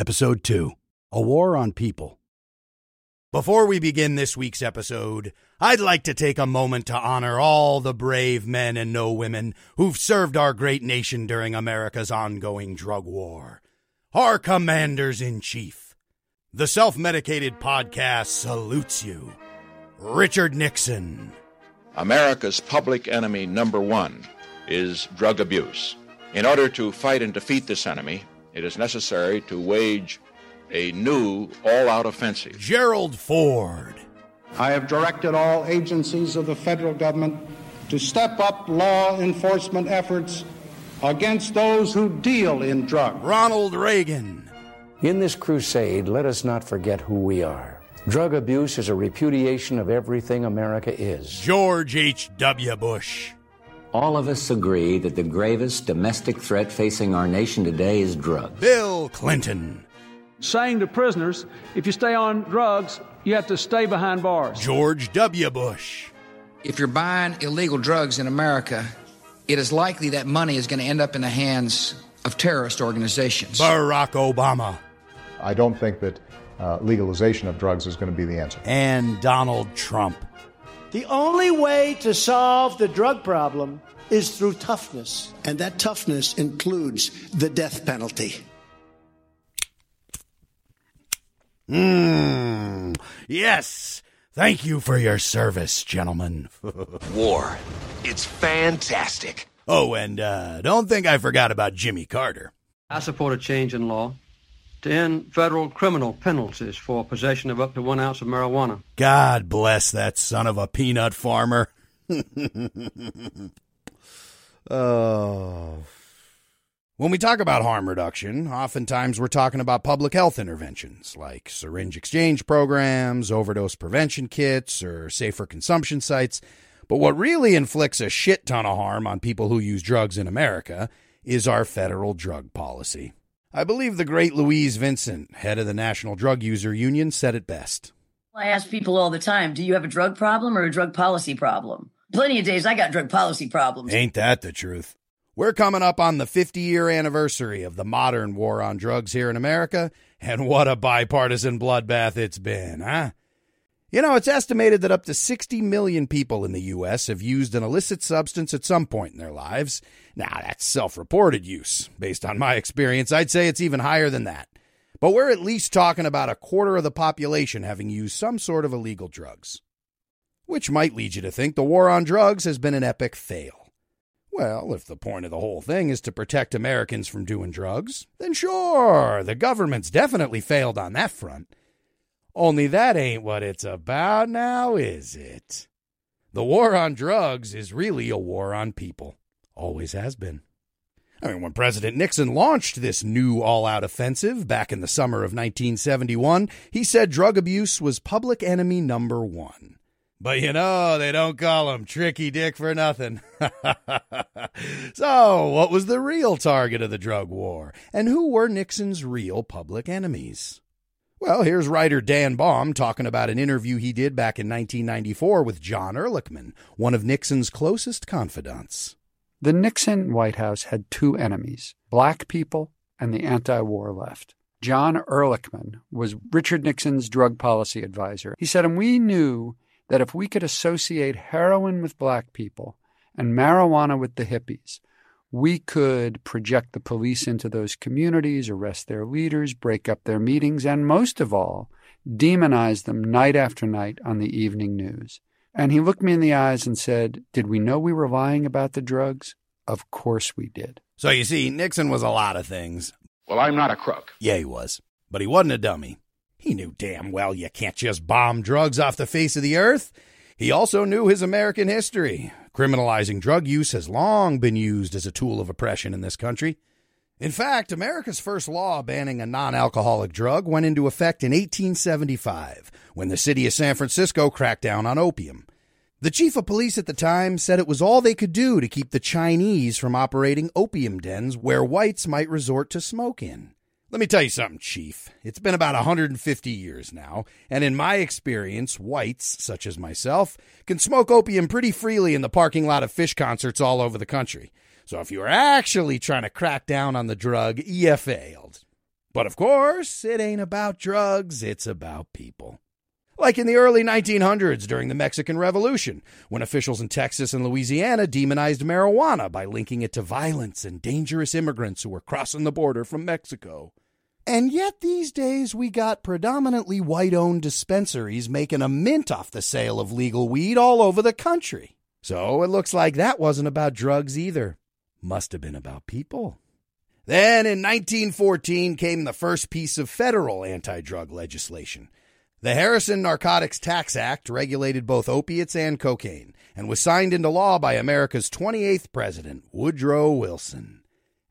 Episode 2 A War on People. Before we begin this week's episode, I'd like to take a moment to honor all the brave men and no women who've served our great nation during America's ongoing drug war. Our commanders in chief. The self medicated podcast salutes you. Richard Nixon. America's public enemy number one is drug abuse. In order to fight and defeat this enemy, it is necessary to wage a new all out offensive. Gerald Ford. I have directed all agencies of the federal government to step up law enforcement efforts against those who deal in drugs. Ronald Reagan. In this crusade, let us not forget who we are. Drug abuse is a repudiation of everything America is. George H.W. Bush. All of us agree that the gravest domestic threat facing our nation today is drugs. Bill Clinton. Saying to prisoners, if you stay on drugs, you have to stay behind bars. George W. Bush. If you're buying illegal drugs in America, it is likely that money is going to end up in the hands of terrorist organizations. Barack Obama. I don't think that uh, legalization of drugs is going to be the answer. And Donald Trump. The only way to solve the drug problem is through toughness, and that toughness includes the death penalty. Mmm. Yes. Thank you for your service, gentlemen. War. It's fantastic. Oh, and uh, don't think I forgot about Jimmy Carter. I support a change in law to end federal criminal penalties for possession of up to one ounce of marijuana. God bless that son of a peanut farmer. oh. When we talk about harm reduction, oftentimes we're talking about public health interventions like syringe exchange programs, overdose prevention kits, or safer consumption sites. But what really inflicts a shit ton of harm on people who use drugs in America is our federal drug policy. I believe the great Louise Vincent, head of the National Drug User Union, said it best. I ask people all the time, do you have a drug problem or a drug policy problem? Plenty of days I got drug policy problems. Ain't that the truth? We're coming up on the 50 year anniversary of the modern war on drugs here in America, and what a bipartisan bloodbath it's been, huh? You know, it's estimated that up to 60 million people in the U.S. have used an illicit substance at some point in their lives. Now, that's self reported use. Based on my experience, I'd say it's even higher than that. But we're at least talking about a quarter of the population having used some sort of illegal drugs. Which might lead you to think the war on drugs has been an epic fail. Well, if the point of the whole thing is to protect Americans from doing drugs, then sure, the government's definitely failed on that front. Only that ain't what it's about now, is it? The war on drugs is really a war on people. Always has been. I mean, when President Nixon launched this new all out offensive back in the summer of 1971, he said drug abuse was public enemy number one. But you know, they don't call him Tricky Dick for nothing. so, what was the real target of the drug war? And who were Nixon's real public enemies? Well, here's writer Dan Baum talking about an interview he did back in 1994 with John Ehrlichman, one of Nixon's closest confidants. The Nixon White House had two enemies black people and the anti war left. John Ehrlichman was Richard Nixon's drug policy advisor. He said, and we knew that if we could associate heroin with black people and marijuana with the hippies, we could project the police into those communities, arrest their leaders, break up their meetings, and most of all, demonize them night after night on the evening news. And he looked me in the eyes and said, Did we know we were lying about the drugs? Of course we did. So you see, Nixon was a lot of things. Well, I'm not a crook. Yeah, he was. But he wasn't a dummy. He knew damn well you can't just bomb drugs off the face of the earth. He also knew his American history. Criminalizing drug use has long been used as a tool of oppression in this country. In fact, America's first law banning a non alcoholic drug went into effect in 1875 when the city of San Francisco cracked down on opium. The chief of police at the time said it was all they could do to keep the Chinese from operating opium dens where whites might resort to smoke in. Let me tell you something, Chief. It's been about 150 years now, and in my experience, whites, such as myself, can smoke opium pretty freely in the parking lot of Phish concerts all over the country. So if you were actually trying to crack down on the drug, you failed. But of course, it ain't about drugs, it's about people. Like in the early 1900s during the Mexican Revolution, when officials in Texas and Louisiana demonized marijuana by linking it to violence and dangerous immigrants who were crossing the border from Mexico. And yet, these days, we got predominantly white owned dispensaries making a mint off the sale of legal weed all over the country. So it looks like that wasn't about drugs either. Must have been about people. Then in 1914 came the first piece of federal anti drug legislation. The Harrison Narcotics Tax Act regulated both opiates and cocaine and was signed into law by America's 28th president, Woodrow Wilson.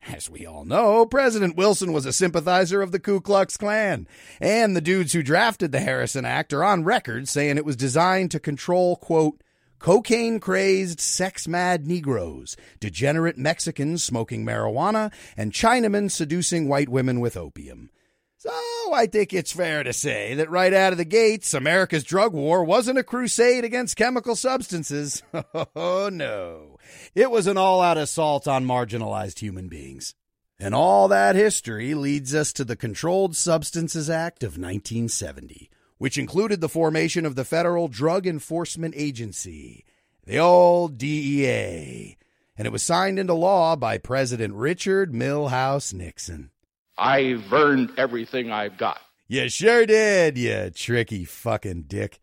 As we all know, President Wilson was a sympathizer of the Ku Klux Klan, and the dudes who drafted the Harrison Act are on record saying it was designed to control, quote, cocaine crazed, sex mad Negroes, degenerate Mexicans smoking marijuana, and Chinamen seducing white women with opium. So I think it's fair to say that right out of the gates, America's drug war wasn't a crusade against chemical substances. Oh no. It was an all out assault on marginalized human beings. And all that history leads us to the Controlled Substances Act of 1970 which included the formation of the Federal Drug Enforcement Agency, the old DEA, and it was signed into law by President Richard Milhous Nixon. I've earned everything I've got. You sure did, you tricky fucking dick.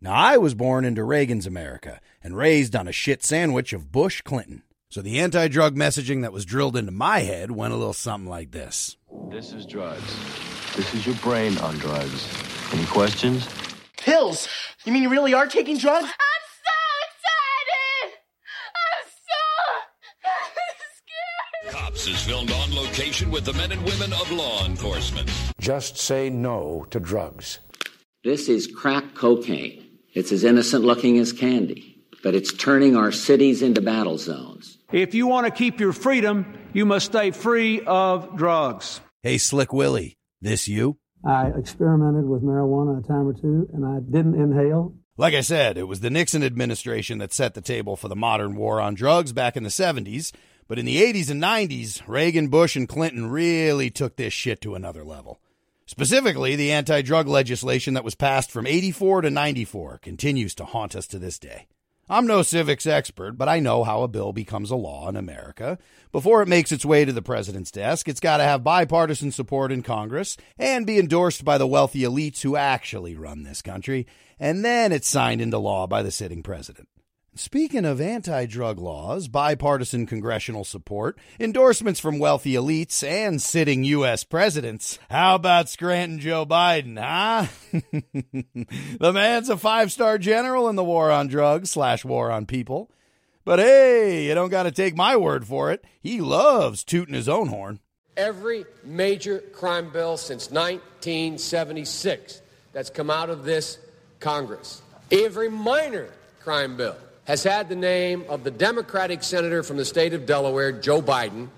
Now, I was born into Reagan's America and raised on a shit sandwich of Bush Clinton. So the anti drug messaging that was drilled into my head went a little something like this This is drugs. This is your brain on drugs. Any questions? Pills? You mean you really are taking drugs? Ah! I'm so excited! I'm so scared! Cops is filmed on location with the men and women of law enforcement. Just say no to drugs. This is crack cocaine. It's as innocent looking as candy, but it's turning our cities into battle zones. If you want to keep your freedom, you must stay free of drugs. Hey, Slick Willie, this you? I experimented with marijuana a time or two, and I didn't inhale. Like I said, it was the Nixon administration that set the table for the modern war on drugs back in the 70s. But in the 80s and 90s, Reagan, Bush, and Clinton really took this shit to another level. Specifically, the anti drug legislation that was passed from 84 to 94 continues to haunt us to this day. I'm no civics expert, but I know how a bill becomes a law in America. Before it makes its way to the president's desk, it's got to have bipartisan support in Congress and be endorsed by the wealthy elites who actually run this country, and then it's signed into law by the sitting president. Speaking of anti drug laws, bipartisan congressional support, endorsements from wealthy elites, and sitting U.S. presidents, how about Scranton Joe Biden, huh? the man's a five star general in the war on drugs slash war on people. But hey, you don't got to take my word for it. He loves tooting his own horn. Every major crime bill since 1976 that's come out of this Congress, every minor crime bill has had the name of the Democratic senator from the state of Delaware, Joe Biden,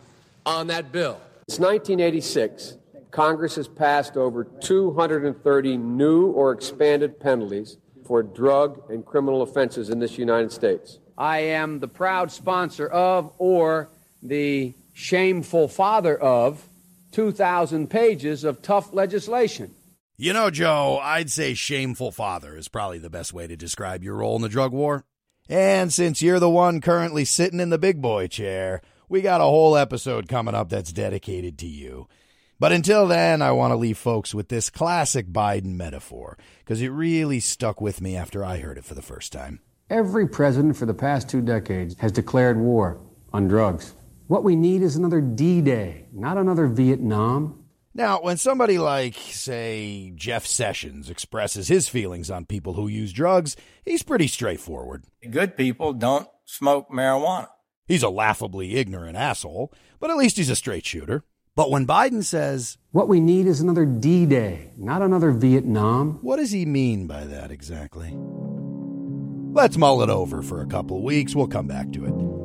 on that bill. Since 1986, Congress has passed over 230 new or expanded penalties for drug and criminal offenses in this United States. I am the proud sponsor of, or the shameful father of, 2,000 pages of tough legislation. You know, Joe, I'd say shameful father is probably the best way to describe your role in the drug war. And since you're the one currently sitting in the big boy chair, we got a whole episode coming up that's dedicated to you. But until then, I want to leave folks with this classic Biden metaphor, because it really stuck with me after I heard it for the first time. Every president for the past two decades has declared war on drugs. What we need is another D Day, not another Vietnam. Now, when somebody like, say, Jeff Sessions expresses his feelings on people who use drugs, he's pretty straightforward. Good people don't smoke marijuana. He's a laughably ignorant asshole, but at least he's a straight shooter. But when Biden says, What we need is another D Day, not another Vietnam. What does he mean by that exactly? Let's mull it over for a couple weeks. We'll come back to it.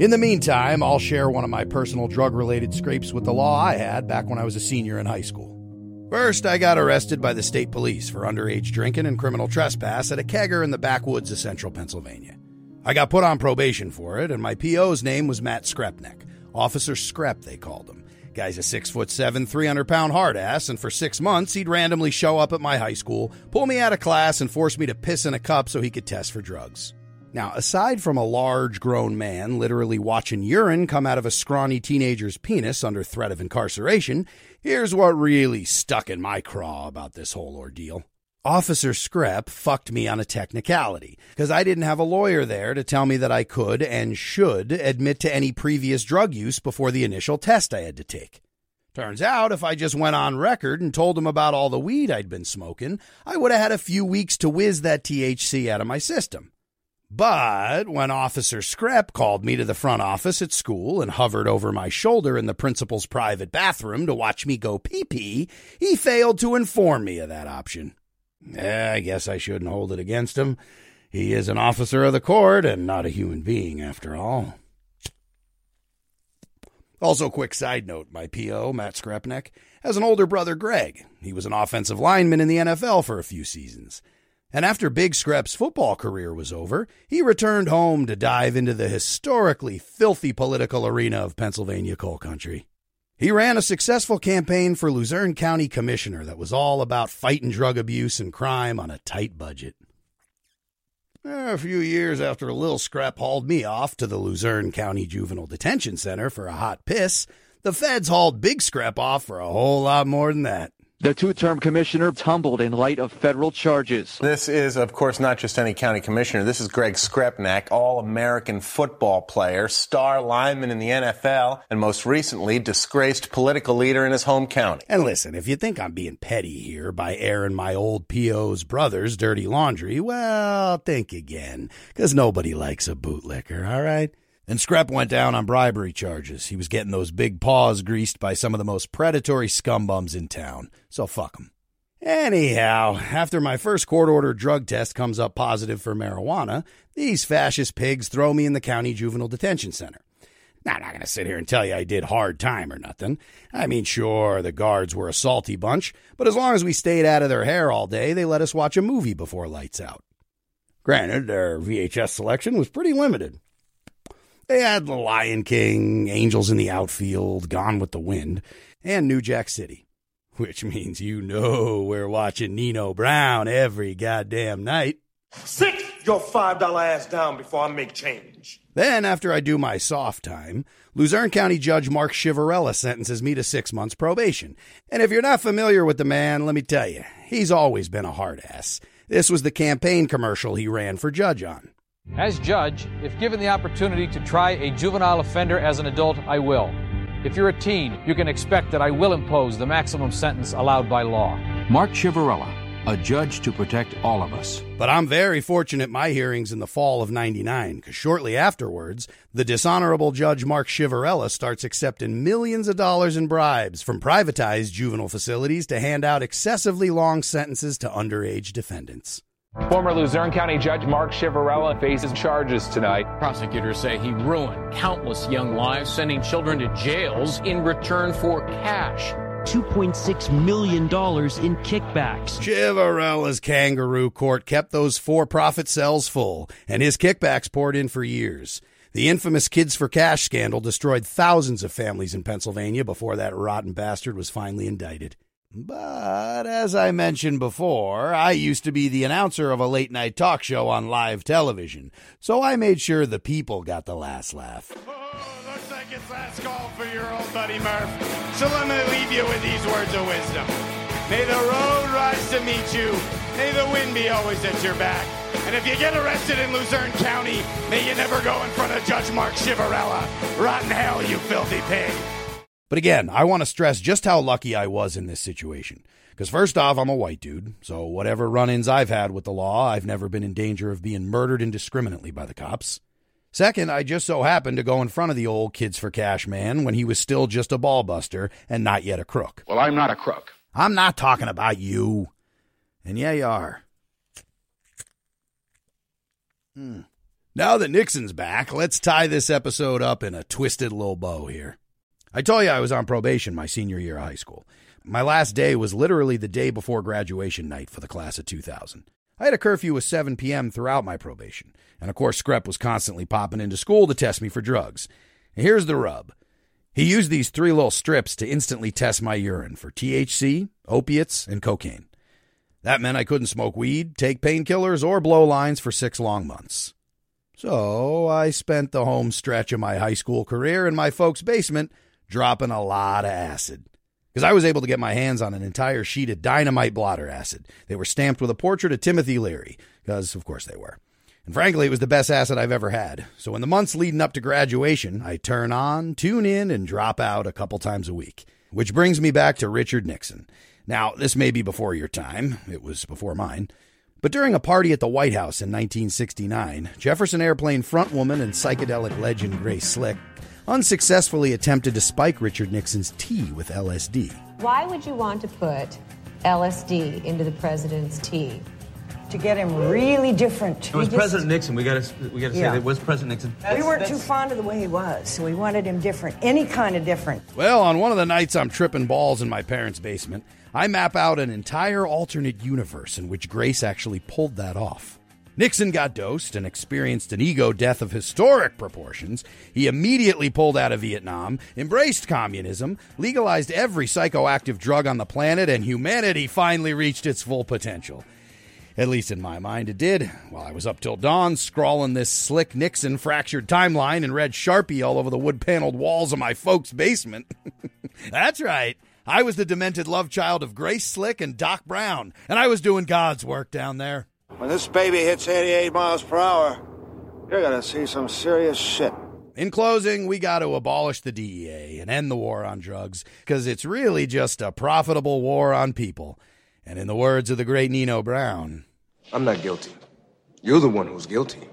In the meantime, I'll share one of my personal drug related scrapes with the law I had back when I was a senior in high school. First, I got arrested by the state police for underage drinking and criminal trespass at a kegger in the backwoods of central Pennsylvania. I got put on probation for it, and my PO's name was Matt Skrepenak. Officer Skrep, they called him. Guy's a six foot seven, 300 pound hard ass, and for six months he'd randomly show up at my high school, pull me out of class, and force me to piss in a cup so he could test for drugs. Now, aside from a large grown man literally watching urine come out of a scrawny teenager's penis under threat of incarceration, here's what really stuck in my craw about this whole ordeal. Officer Screp fucked me on a technicality, because I didn't have a lawyer there to tell me that I could and should admit to any previous drug use before the initial test I had to take. Turns out, if I just went on record and told him about all the weed I'd been smoking, I would have had a few weeks to whiz that THC out of my system. But when Officer Screp called me to the front office at school and hovered over my shoulder in the principal's private bathroom to watch me go pee pee, he failed to inform me of that option. Eh, I guess I shouldn't hold it against him. He is an officer of the court and not a human being, after all. Also, quick side note my PO, Matt Skrepenak, has an older brother, Greg. He was an offensive lineman in the NFL for a few seasons. And after Big Screp's football career was over, he returned home to dive into the historically filthy political arena of Pennsylvania coal country. He ran a successful campaign for Luzerne County Commissioner that was all about fighting drug abuse and crime on a tight budget. A few years after Lil Scrap hauled me off to the Luzerne County Juvenile Detention Center for a hot piss, the feds hauled Big Scrap off for a whole lot more than that. The two-term commissioner tumbled in light of federal charges. This is, of course, not just any county commissioner. This is Greg Skrepenak, all-American football player, star lineman in the NFL, and most recently, disgraced political leader in his home county. And listen, if you think I'm being petty here by airing my old PO's brother's dirty laundry, well, think again, because nobody likes a bootlicker, all right? And Screp went down on bribery charges. He was getting those big paws greased by some of the most predatory scumbums in town. So fuck him. Anyhow, after my first court ordered drug test comes up positive for marijuana, these fascist pigs throw me in the county juvenile detention center. Now, I'm not going to sit here and tell you I did hard time or nothing. I mean, sure, the guards were a salty bunch, but as long as we stayed out of their hair all day, they let us watch a movie before lights out. Granted, their VHS selection was pretty limited. They had The Lion King, Angels in the Outfield, Gone with the Wind, and New Jack City. Which means you know we're watching Nino Brown every goddamn night. Sit your $5 ass down before I make change. Then, after I do my soft time, Luzerne County Judge Mark Ciavarella sentences me to six months probation. And if you're not familiar with the man, let me tell you, he's always been a hard ass. This was the campaign commercial he ran for judge on. As judge, if given the opportunity to try a juvenile offender as an adult, I will. If you're a teen, you can expect that I will impose the maximum sentence allowed by law. Mark Ciavarella, a judge to protect all of us. But I'm very fortunate my hearing's in the fall of 99, because shortly afterwards, the dishonorable Judge Mark Ciavarella starts accepting millions of dollars in bribes from privatized juvenile facilities to hand out excessively long sentences to underage defendants. Former Luzerne County Judge Mark Ciavarella faces charges tonight. Prosecutors say he ruined countless young lives, sending children to jails in return for cash. $2.6 million in kickbacks. Ciavarella's kangaroo court kept those for profit cells full, and his kickbacks poured in for years. The infamous Kids for Cash scandal destroyed thousands of families in Pennsylvania before that rotten bastard was finally indicted. But as I mentioned before, I used to be the announcer of a late night talk show on live television, so I made sure the people got the last laugh. Oh, looks like it's last call for your old buddy Murf. So let me leave you with these words of wisdom. May the road rise to meet you. May the wind be always at your back. And if you get arrested in Luzerne County, may you never go in front of Judge Mark Ciavarella. Rotten hell, you filthy pig. But again, I want to stress just how lucky I was in this situation. Because first off, I'm a white dude, so whatever run ins I've had with the law, I've never been in danger of being murdered indiscriminately by the cops. Second, I just so happened to go in front of the old Kids for Cash man when he was still just a ballbuster and not yet a crook. Well, I'm not a crook. I'm not talking about you. And yeah, you are. Hmm. Now that Nixon's back, let's tie this episode up in a twisted little bow here. I told you I was on probation my senior year of high school. My last day was literally the day before graduation night for the class of 2000. I had a curfew of 7 p.m. throughout my probation, and of course, Screp was constantly popping into school to test me for drugs. And here's the rub He used these three little strips to instantly test my urine for THC, opiates, and cocaine. That meant I couldn't smoke weed, take painkillers, or blow lines for six long months. So I spent the home stretch of my high school career in my folks' basement dropping a lot of acid. Because I was able to get my hands on an entire sheet of dynamite blotter acid. They were stamped with a portrait of Timothy Leary, because of course they were. And frankly, it was the best acid I've ever had. So in the months leading up to graduation, I turn on, tune in, and drop out a couple times a week. Which brings me back to Richard Nixon. Now, this may be before your time, it was before mine. But during a party at the White House in 1969, Jefferson Airplane frontwoman and psychedelic legend Grace Slick unsuccessfully attempted to spike Richard Nixon's tea with LSD. Why would you want to put LSD into the president's tea? To get him really different. It was just- President Nixon. We got to we got to say Yeah. that it was President Nixon. we weren't too fond of the way he was, so we wanted him different. Any kind of different. Well, on one of the nights I'm tripping balls in my parents' basement, I map out an entire alternate universe in which Grace actually pulled that off. Nixon got dosed and experienced an ego death of historic proportions. He immediately pulled out of Vietnam, embraced communism, legalized every psychoactive drug on the planet, and humanity finally reached its full potential. At least in my mind, it did. While I was up till dawn, scrawling this slick Nixon fractured timeline in red Sharpie all over the wood paneled walls of my folks' basement. That's right. I was the demented love child of Grace Slick and Doc Brown, and I was doing God's work down there. When this baby hits 88 miles per hour, you're gonna see some serious shit. In closing, we got to abolish the DEA and end the war on drugs because it's really just a profitable war on people. And in the words of the great Nino Brown, I'm not guilty. You're the one who's guilty.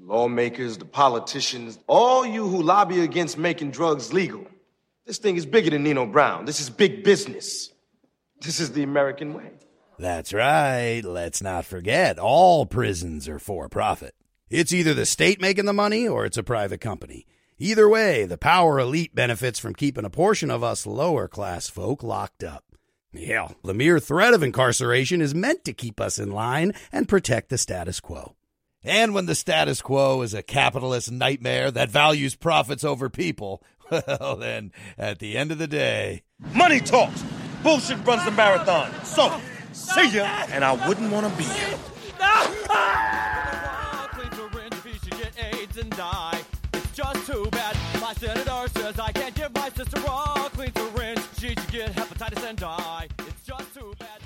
Lawmakers, the politicians, all you who lobby against making drugs legal. This thing is bigger than Nino Brown. This is big business. This is the American way. That's right. Let's not forget, all prisons are for profit. It's either the state making the money or it's a private company. Either way, the power elite benefits from keeping a portion of us lower class folk locked up. Hell, the mere threat of incarceration is meant to keep us in line and protect the status quo. And when the status quo is a capitalist nightmare that values profits over people, well, then, at the end of the day, Money talks. Bullshit runs the marathon. So, see ya. And I wouldn't want to be here. AIDS. It's just too bad. My senator says I can't give my sister a clean syringe. She should get hepatitis and die. It's just too bad.